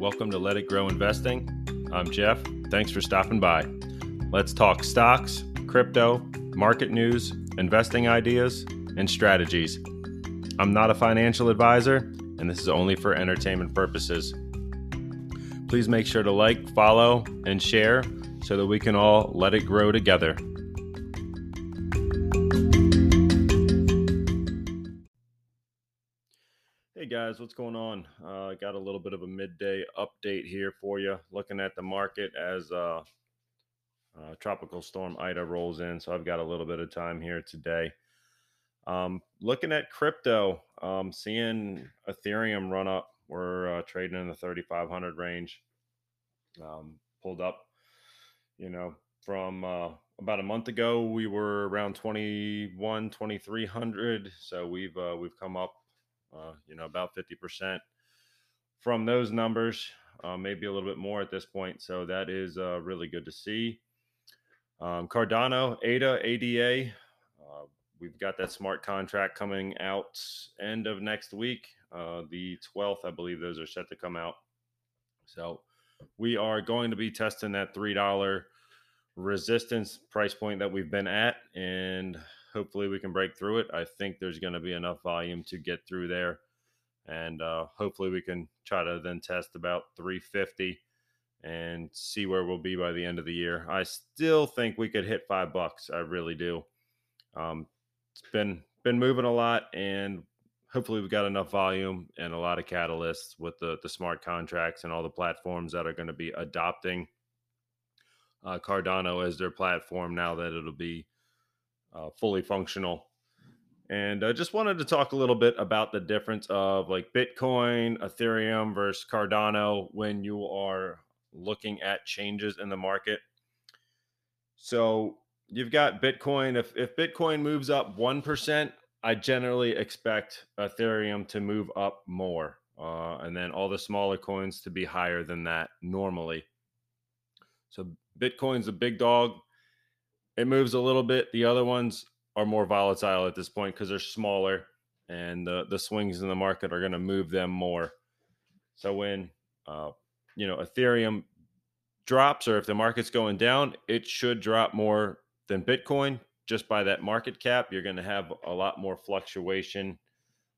Welcome to Let It Grow Investing. I'm Jeff. Thanks for stopping by. Let's talk stocks, crypto, market news, investing ideas, and strategies. I'm not a financial advisor, and this is only for entertainment purposes. Please make sure to like, follow, and share so that we can all let it grow together. Guys, what's going on? Uh, got a little bit of a midday update here for you. Looking at the market as uh, uh, Tropical Storm Ida rolls in, so I've got a little bit of time here today. Um, looking at crypto, um, seeing Ethereum run up. We're uh, trading in the 3,500 range. Um, pulled up, you know, from uh, about a month ago, we were around 21, 2,300. So we've uh, we've come up uh, you know, about 50% from those numbers, uh, maybe a little bit more at this point. So that is uh, really good to see. Um, Cardano, ADA, ADA, uh, we've got that smart contract coming out end of next week. Uh, the 12th, I believe those are set to come out. So we are going to be testing that $3 resistance price point that we've been at. And hopefully we can break through it. I think there's going to be enough volume to get through there, and uh, hopefully we can try to then test about 350 and see where we'll be by the end of the year. I still think we could hit five bucks. I really do. Um, it's been been moving a lot, and hopefully we've got enough volume and a lot of catalysts with the the smart contracts and all the platforms that are going to be adopting uh, Cardano as their platform now that it'll be uh, fully functional. And I just wanted to talk a little bit about the difference of like Bitcoin, Ethereum versus Cardano when you are looking at changes in the market. So you've got Bitcoin. If, if Bitcoin moves up 1%, I generally expect Ethereum to move up more. Uh, and then all the smaller coins to be higher than that normally. So Bitcoin's a big dog it moves a little bit. The other ones are more volatile at this point because they're smaller and the, the swings in the market are going to move them more. So when, uh, you know, Ethereum drops or if the market's going down, it should drop more than Bitcoin just by that market cap. You're going to have a lot more fluctuation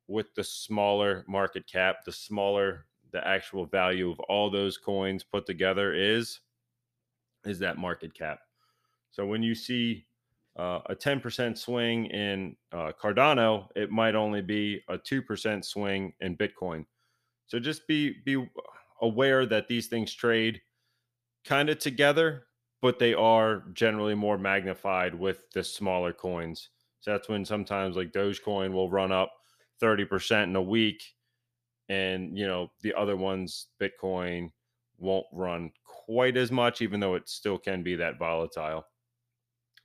with the smaller market cap, the smaller the actual value of all those coins put together is is that market cap. So when you see uh, a 10% swing in uh, Cardano, it might only be a 2% swing in Bitcoin. So just be be aware that these things trade kind of together, but they are generally more magnified with the smaller coins. So that's when sometimes like Dogecoin will run up 30% in a week and you know the other ones Bitcoin won't run quite as much even though it still can be that volatile.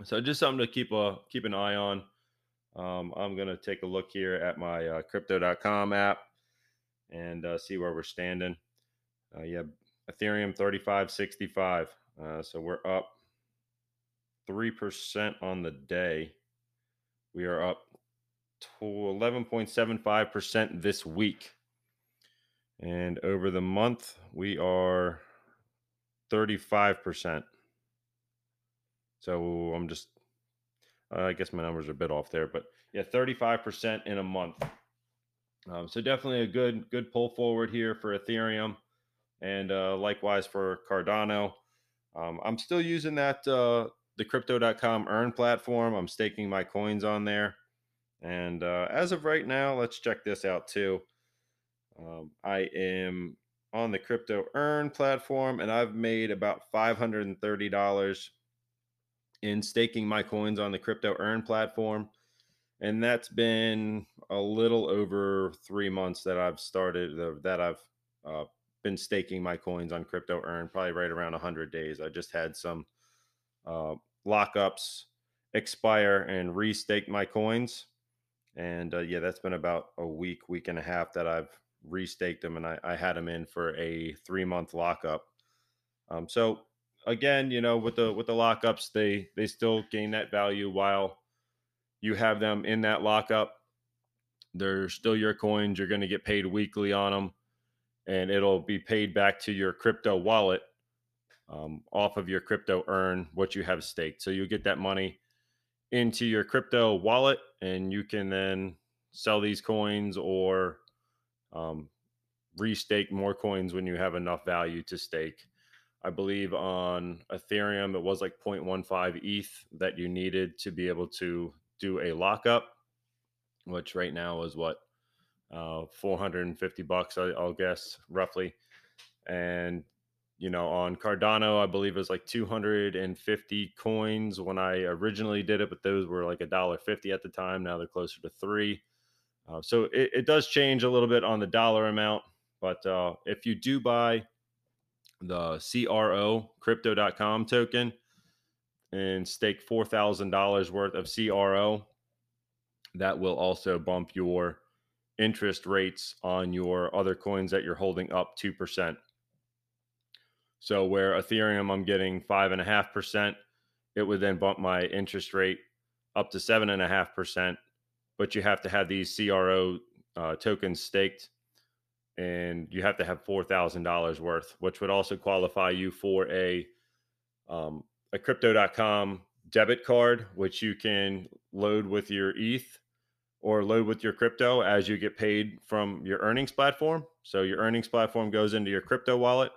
So just something to keep a keep an eye on. Um, I'm gonna take a look here at my uh, Crypto.com app and uh, see where we're standing. Uh, yeah, Ethereum 3565. Uh, so we're up three percent on the day. We are up to 11.75 percent this week, and over the month we are 35 percent. So I'm just, uh, I guess my numbers are a bit off there, but yeah, 35% in a month. Um, so definitely a good, good pull forward here for Ethereum and uh, likewise for Cardano. Um, I'm still using that, uh, the crypto.com earn platform. I'm staking my coins on there. And uh, as of right now, let's check this out too. Um, I am on the crypto earn platform and I've made about $530 in staking my coins on the crypto earn platform and that's been a little over three months that i've started uh, that i've uh, been staking my coins on crypto earn probably right around 100 days. I just had some uh, lockups expire and restake my coins and uh, yeah that's been about a week week and a half that i've restaked them and i, I had them in for a three month lockup. Um, so again, you know, with the with the lockups, they they still gain that value while you have them in that lockup. They're still your coins. You're going to get paid weekly on them, and it'll be paid back to your crypto wallet um, off of your crypto earn what you have staked. So you get that money into your crypto wallet, and you can then sell these coins or um, restake more coins when you have enough value to stake. I believe on Ethereum, it was like 0.15 ETH that you needed to be able to do a lockup, which right now is what uh, 450 bucks, I, I'll guess roughly. And you know, on Cardano, I believe it was like 250 coins when I originally did it, but those were like a dollar fifty at the time. Now they're closer to three. Uh, so it, it, does change a little bit on the dollar amount. But uh, if you do buy the CRO crypto.com token and stake $4,000 worth of CRO, that will also bump your interest rates on your other coins that you're holding up 2%. So where Ethereum, I'm getting five and a half percent, it would then bump my interest rate up to seven and a half percent. But you have to have these CRO uh, tokens staked and you have to have four thousand dollars worth, which would also qualify you for a um, a crypto.com debit card, which you can load with your ETH or load with your crypto as you get paid from your earnings platform. So your earnings platform goes into your crypto wallet.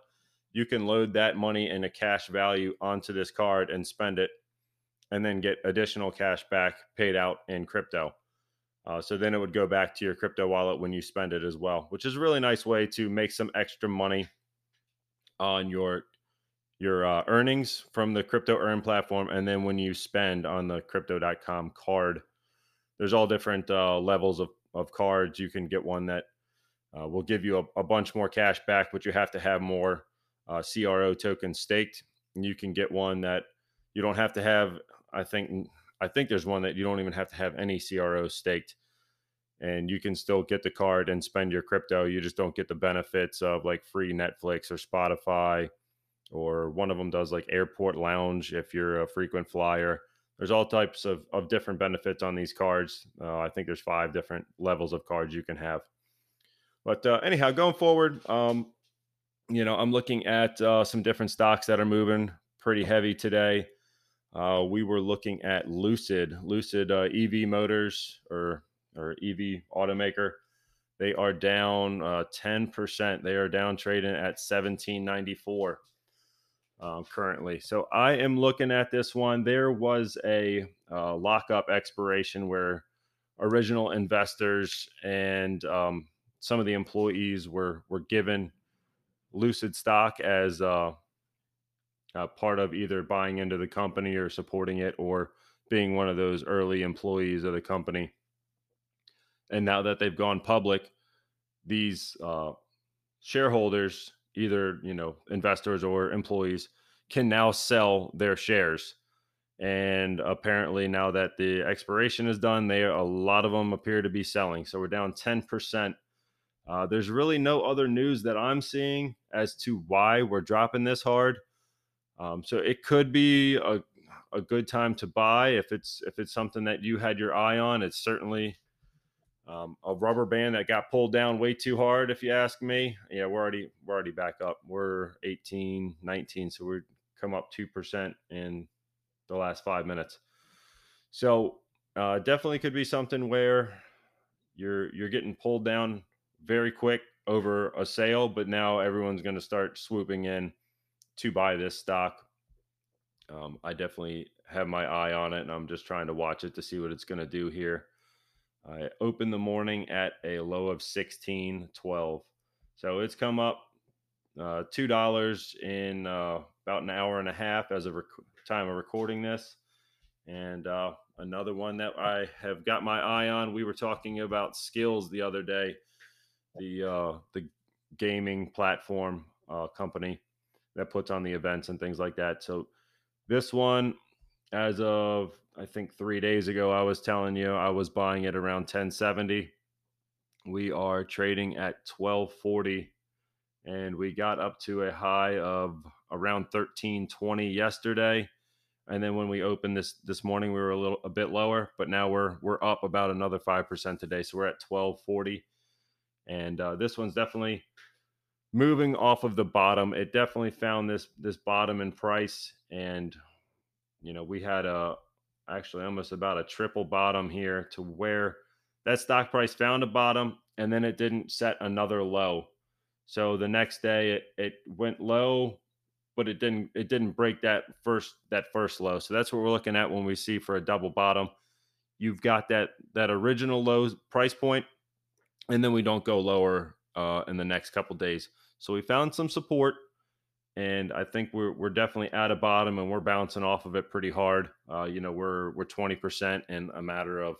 You can load that money in a cash value onto this card and spend it, and then get additional cash back paid out in crypto. Uh, so then it would go back to your crypto wallet when you spend it as well, which is a really nice way to make some extra money on your your uh, earnings from the crypto earn platform, and then when you spend on the crypto.com card, there's all different uh, levels of of cards. You can get one that uh, will give you a, a, bunch more cash back, but you have to have more uh, CRO tokens staked. And you can get one that you don't have to have. I think I think there's one that you don't even have to have any CRO staked and you can still get the card and spend your crypto. You just don't get the benefits of like free Netflix or Spotify, or one of them does like airport lounge if you're a frequent flyer. There's all types of, of different benefits on these cards. Uh, I think there's five different levels of cards you can have. But uh, anyhow, going forward, um, you know, I'm looking at uh, some different stocks that are moving pretty heavy today uh, we were looking at Lucid, Lucid uh, EV Motors or or EV automaker. They are down uh, ten percent. They are down trading at seventeen ninety four um, currently. So I am looking at this one. There was a uh, lockup expiration where original investors and um, some of the employees were were given Lucid stock as uh, part of either buying into the company or supporting it or being one of those early employees of the company. And now that they've gone public, these uh, shareholders, either you know investors or employees, can now sell their shares. And apparently, now that the expiration is done, they a lot of them appear to be selling. So we're down ten percent. Uh, there's really no other news that I'm seeing as to why we're dropping this hard. Um, so it could be a, a good time to buy if it's if it's something that you had your eye on. It's certainly um, a rubber band that got pulled down way too hard, if you ask me. Yeah, we're already we're already back up. We're 18, 19, so we're come up two percent in the last five minutes. So uh, definitely could be something where you're you're getting pulled down very quick over a sale, but now everyone's going to start swooping in to buy this stock. Um, I definitely have my eye on it, and I'm just trying to watch it to see what it's going to do here. I opened the morning at a low of 16.12, so it's come up uh, two dollars in uh, about an hour and a half as of rec- time of recording this. And uh, another one that I have got my eye on. We were talking about Skillz the other day, the uh, the gaming platform uh, company that puts on the events and things like that. So this one, as of I think three days ago, I was telling you I was buying it around 1070. We are trading at 1240 and we got up to a high of around 1320 yesterday and then when we opened this this morning we were a little a bit lower but now we're we're up about another 5% today so we're at 1240 and uh, this one's definitely moving off of the bottom. It definitely found this this bottom in price, and you know we had a actually almost about a triple bottom here to where that stock price found a bottom and then it didn't set another low. So the next day it, it went low, but it didn't it didn't break that first that first low. So that's what we're looking at when we see for a double bottom. You've got that that original low price point, and then we don't go lower uh, in the next couple days. So we found some support, and I think we're we're definitely at a bottom, and we're bouncing off of it pretty hard. Uh, you know, we're we're twenty percent in a matter of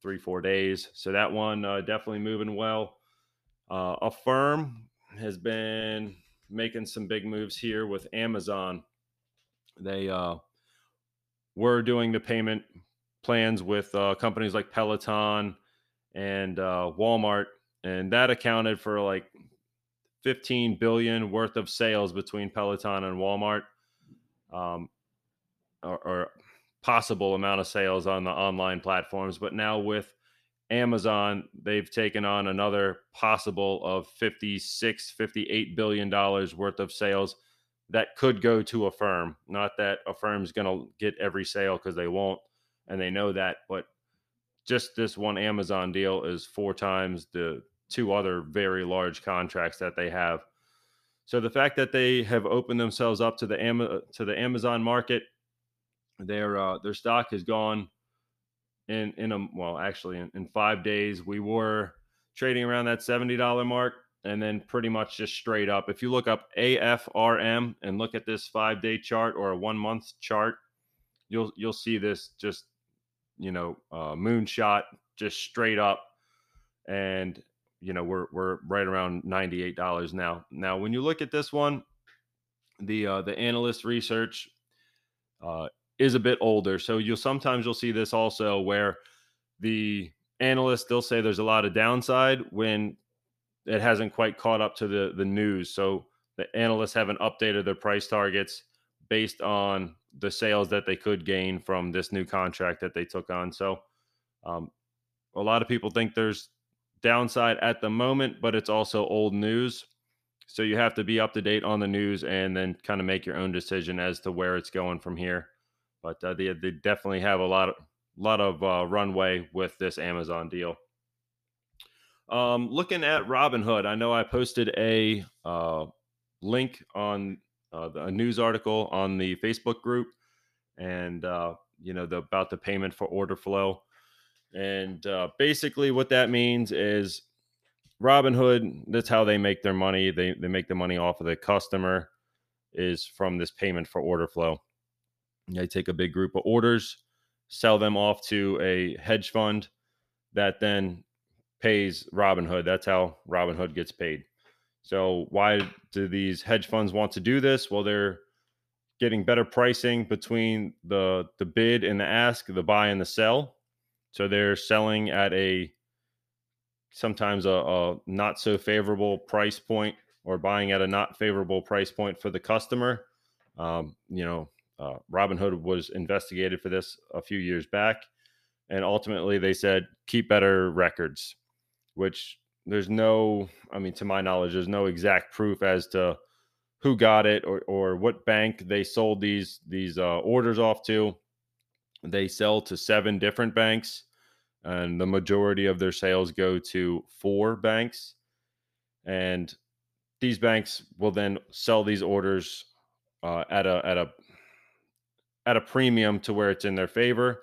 three four days. So that one uh, definitely moving well. Uh, Affirm has been making some big moves here with Amazon. They uh, were doing the payment plans with uh, companies like Peloton and uh, Walmart, and that accounted for like 15 billion worth of sales between Peloton and Walmart, um, or, or possible amount of sales on the online platforms. But now with Amazon, they've taken on another possible of 56, 58 billion dollars worth of sales that could go to Affirm. Not that Affirm's going to get every sale because they won't, and they know that, but just this one Amazon deal is four times the two other very large contracts that they have. So the fact that they have opened themselves up to the Am- to the Amazon market, their uh, their stock has gone in in a well actually in, in five days we were trading around that $70 mark and then pretty much just straight up if you look up afrm and look at this five day chart or a one month chart you'll you'll see this just you know uh, moonshot just straight up and you know we're we're right around $98 now now when you look at this one the uh, the analyst research uh, is a bit older. So you'll sometimes you'll see this also where the analysts they'll say there's a lot of downside when it hasn't quite caught up to the the news. So the analysts haven't updated their price targets based on the sales that they could gain from this new contract that they took on. So um, a lot of people think there's downside at the moment, but it's also old news. So you have to be up to date on the news and then kind of make your own decision as to where it's going from here but uh, they, they definitely have a lot of lot of uh, runway with this Amazon deal. Um, looking at Robinhood, I know I posted a uh, link on uh, a news article on the Facebook group, and uh, you know the, about the payment for order flow, and uh, basically what that means is Robinhood. That's how they make their money. They they make the money off of the customer is from this payment for order flow. They take a big group of orders, sell them off to a hedge fund that then pays Robinhood. That's how Robinhood gets paid. So, why do these hedge funds want to do this? Well, they're getting better pricing between the the bid and the ask, the buy and the sell. So they're selling at a sometimes a, a not so favorable price point or buying at a not favorable price point for the customer. Um, you know, uh, Robinhood was investigated for this a few years back, and ultimately they said keep better records, which there's no, I mean, to my knowledge, there's no exact proof as to who got it or, or what bank they sold these these uh, orders off to. They sell to seven different banks, and the majority of their sales go to four banks, and these banks will then sell these orders uh, at a at a at a premium to where it's in their favor.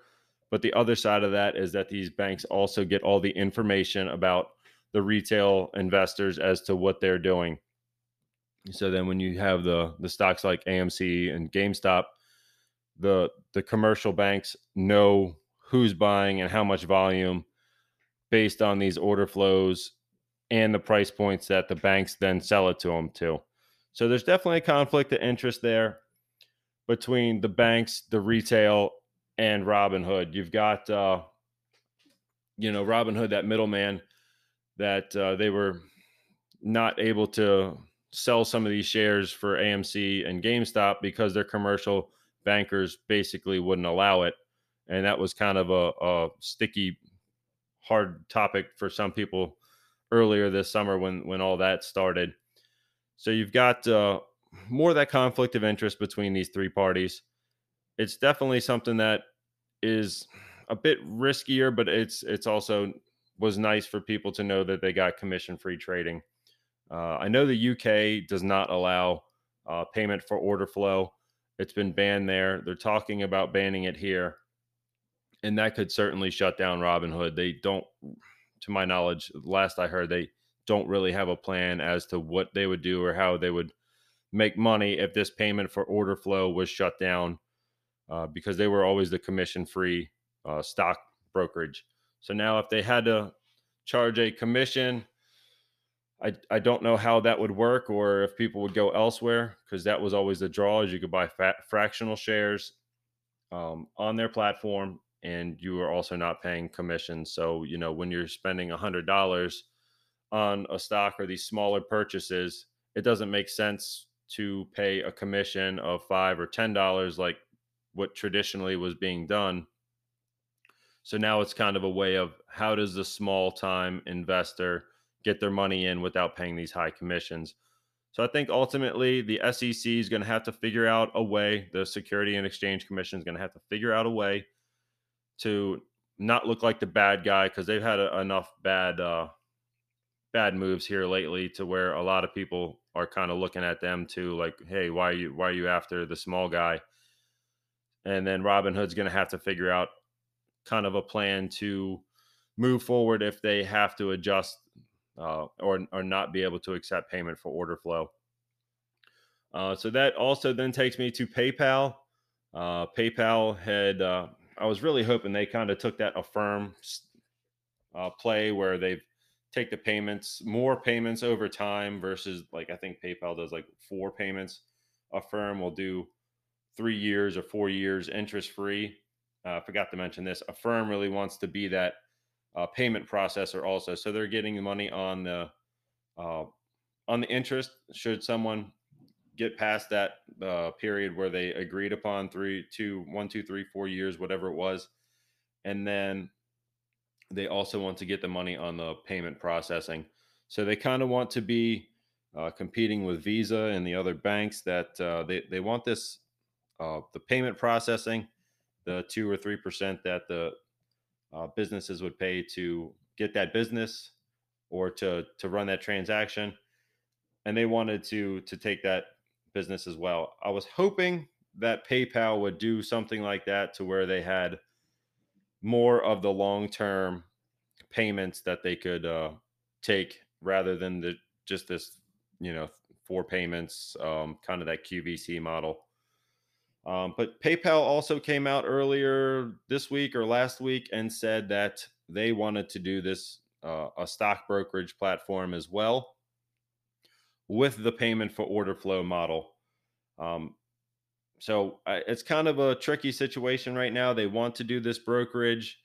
But the other side of that is that these banks also get all the information about the retail investors as to what they're doing. So then when you have the the stocks like AMC and GameStop, the the commercial banks know who's buying and how much volume based on these order flows and the price points that the banks then sell it to them to. So there's definitely a conflict of interest there between the banks, the retail, and Robinhood. You've got, uh, you know, Robinhood, that middleman that uh, they were not able to sell some of these shares for AMC and GameStop because their commercial bankers basically wouldn't allow it. And that was kind of a, a sticky, hard topic for some people earlier this summer when when all that started. So you've got uh, more of that conflict of interest between these three parties. It's definitely something that is a bit riskier, but it's it's also was nice for people to know that they got commission free trading. Uh, I know the UK does not allow uh, payment for order flow. It's been banned there. They're talking about banning it here, and that could certainly shut down Robinhood. They don't, to my knowledge, last I heard, they don't really have a plan as to what they would do or how they would make money if this payment for order flow was shut down, uh, because they were always the commission free uh, stock brokerage. So now, if they had to charge a commission, I, I don't know how that would work or if people would go elsewhere because that was always the draw is you could buy fat, fractional shares um, on their platform and you are also not paying commission. So you know when you're spending a hundred dollars on a stock or these smaller purchases it doesn't make sense to pay a commission of five or ten dollars like what traditionally was being done. So now it's kind of a way of how does the small time investor get their money in without paying these high commissions. So I think ultimately the SEC is going to have to figure out a way, the Security and Exchange Commission is going to have to figure out a way to not look like the bad guy because they've had a, enough bad uh, bad moves here lately to where a lot of people are kind of looking at them too like hey why are you why are you after the small guy and then Robinhood's going to have to figure out kind of a plan to move forward if they have to adjust uh, or or not be able to accept payment for order flow. Uh, so that also then takes me to PayPal. Uh, PayPal had uh, I was really hoping they kind of took that affirm uh, play where they've take the payments more payments over time versus like I think PayPal does like four payments. Affirm will do three years or four years interest free uh, I forgot to mention this. Affirm really wants to be that uh, payment processor also, so they're getting the money on the uh, on the interest. Should someone get past that uh, period where they agreed upon three, two, one, two, three, four years, whatever it was, and then they also want to get the money on the payment processing. So they kind of want to be uh, competing with Visa and the other banks that uh, they they want this uh, the payment processing the two or three percent that the uh, businesses would pay to get that business or to to run that transaction, and they wanted to to take that business as well. I was hoping that PayPal would do something like that to where they had more of the long term payments that they could uh, take rather than the just this you know four payments um, kind of that QVC model. Um, but PayPal also came out earlier this week or last week and said that they wanted to do this uh, a stock brokerage platform as well with the payment for order flow model. Um, so uh, it's kind of a tricky situation right now. They want to do this brokerage,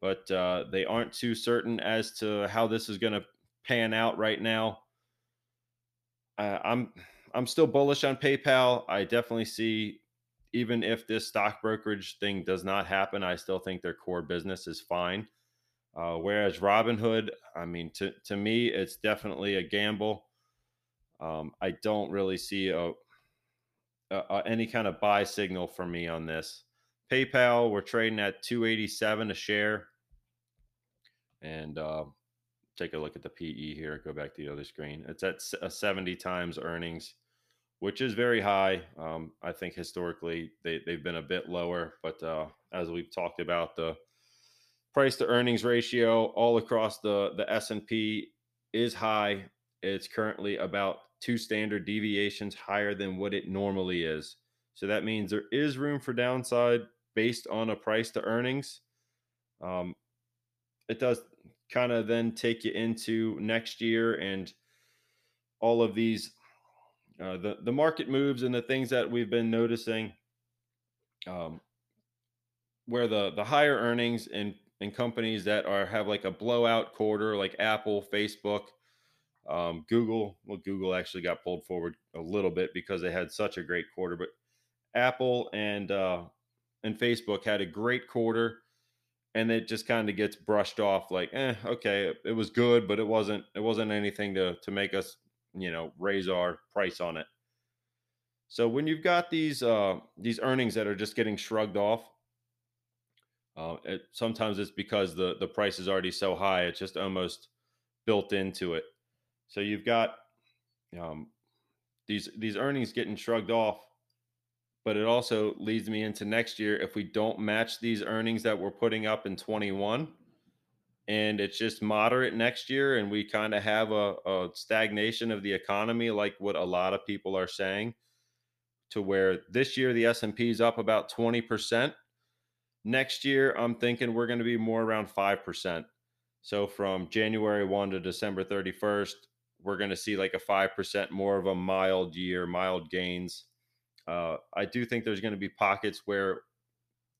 but uh, they aren't too certain as to how this is going to pan out right now. Uh, I'm I'm still bullish on PayPal. I definitely see even if this stock brokerage thing does not happen, I still think their core business is fine. Uh, whereas Robinhood, I mean, to, to me, it's definitely a gamble. Um, I don't really see a, a, a, any kind of buy signal for me on this. PayPal, we're trading at 287 a share. And uh, take a look at the PE here. Go back to the other screen. It's at a 70 times earnings which is very high. Um, I think historically they, they've been a bit lower, but uh, as we've talked about, the price to earnings ratio all across the the S and P is high. It's currently about two standard deviations higher than what it normally is. So that means there is room for downside based on a price to earnings. Um, it does kind of then take you into next year and all of these uh, the the market moves and the things that we've been noticing, um, where the the higher earnings in in companies that are have like a blowout quarter, like Apple, Facebook, um, Google. Well, Google actually got pulled forward a little bit because they had such a great quarter, but Apple and uh, and Facebook had a great quarter, and it just kind of gets brushed off like, eh, okay, it was good, but it wasn't it wasn't anything to to make us you know, raise our price on it. So when you've got these uh, these earnings that are just getting shrugged off, uh, it, sometimes it's because the the price is already so high; it's just almost built into it. So you've got um, these these earnings getting shrugged off, but it also leads me into next year if we don't match these earnings that we're putting up in 21 and it's just moderate next year and we kind of have a, a, stagnation of the economy like what a lot of people are saying to where this year the s&p is up about 20% next year i'm thinking we're going to be more around 5% so from january 1 to december 31st we're going to see like a 5% more of a mild year mild gains. Uh, i do think there's going to be pockets where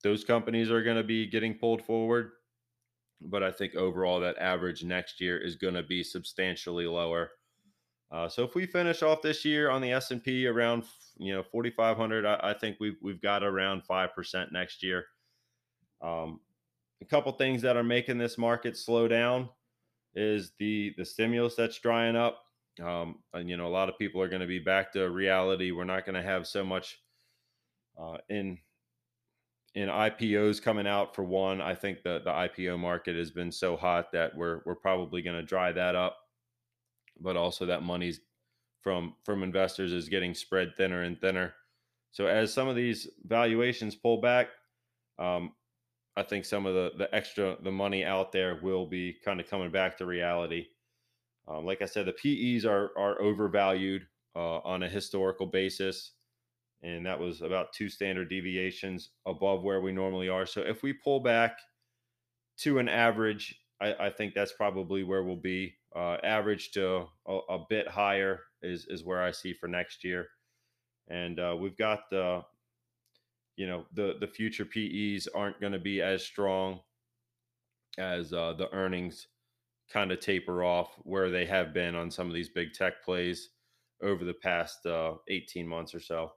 those companies are going to be getting pulled forward but I think overall that average next year is going to be substantially lower. Uh, so if we finish off this year on the S and P around you know 4,500, I, I, think we've we've got around five percent next year. Um, a couple things that are making this market slow down is the the stimulus that's drying up. Um, and you know a lot of people are going to be back to reality. We're not going to have so much uh, in in IPOs coming out for one, I think the the IPO market has been so hot that we're we're probably going to dry that up. But also that money's from from investors is getting spread thinner and thinner. So as some of these valuations pull back, um, I think some of the the extra the money out there will be kind of coming back to reality. Um, like I said, the PEs are are overvalued uh, on a historical basis and that was about two standard deviations above where we normally are. So if we pull back to an average, I, I think that's probably where we'll be. Uh, average to a, a, bit higher is is where I see for next year, and uh, we've got the, you know, the the future PEs aren't going to be as strong as uh, the earnings kind of taper off where they have been on some of these big tech plays over the past uh, 18 months or so.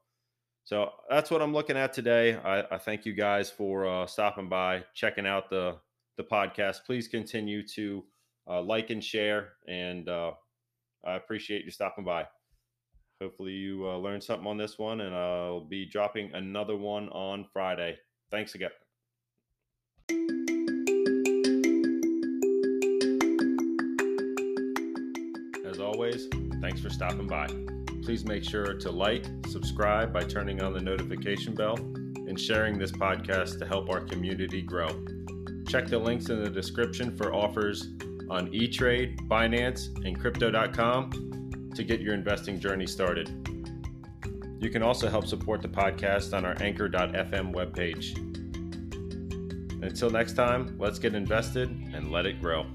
So that's what I'm looking at today. I, I thank you guys for uh, stopping by, checking out the the podcast. Please continue to uh, like and share, and uh, I appreciate you stopping by. Hopefully, you uh, learned something on this one, and I'll be dropping another one on Friday. Thanks again. As always, thanks for stopping by. Please make sure to like, subscribe by turning on the notification bell, and sharing this podcast to help our community grow. Check the links in the description for offers on E-Trade, Binance, and Crypto.com to get your investing journey started. You can also help support the podcast on our Anchor.fm webpage. Until next time, let's get invested and let it grow.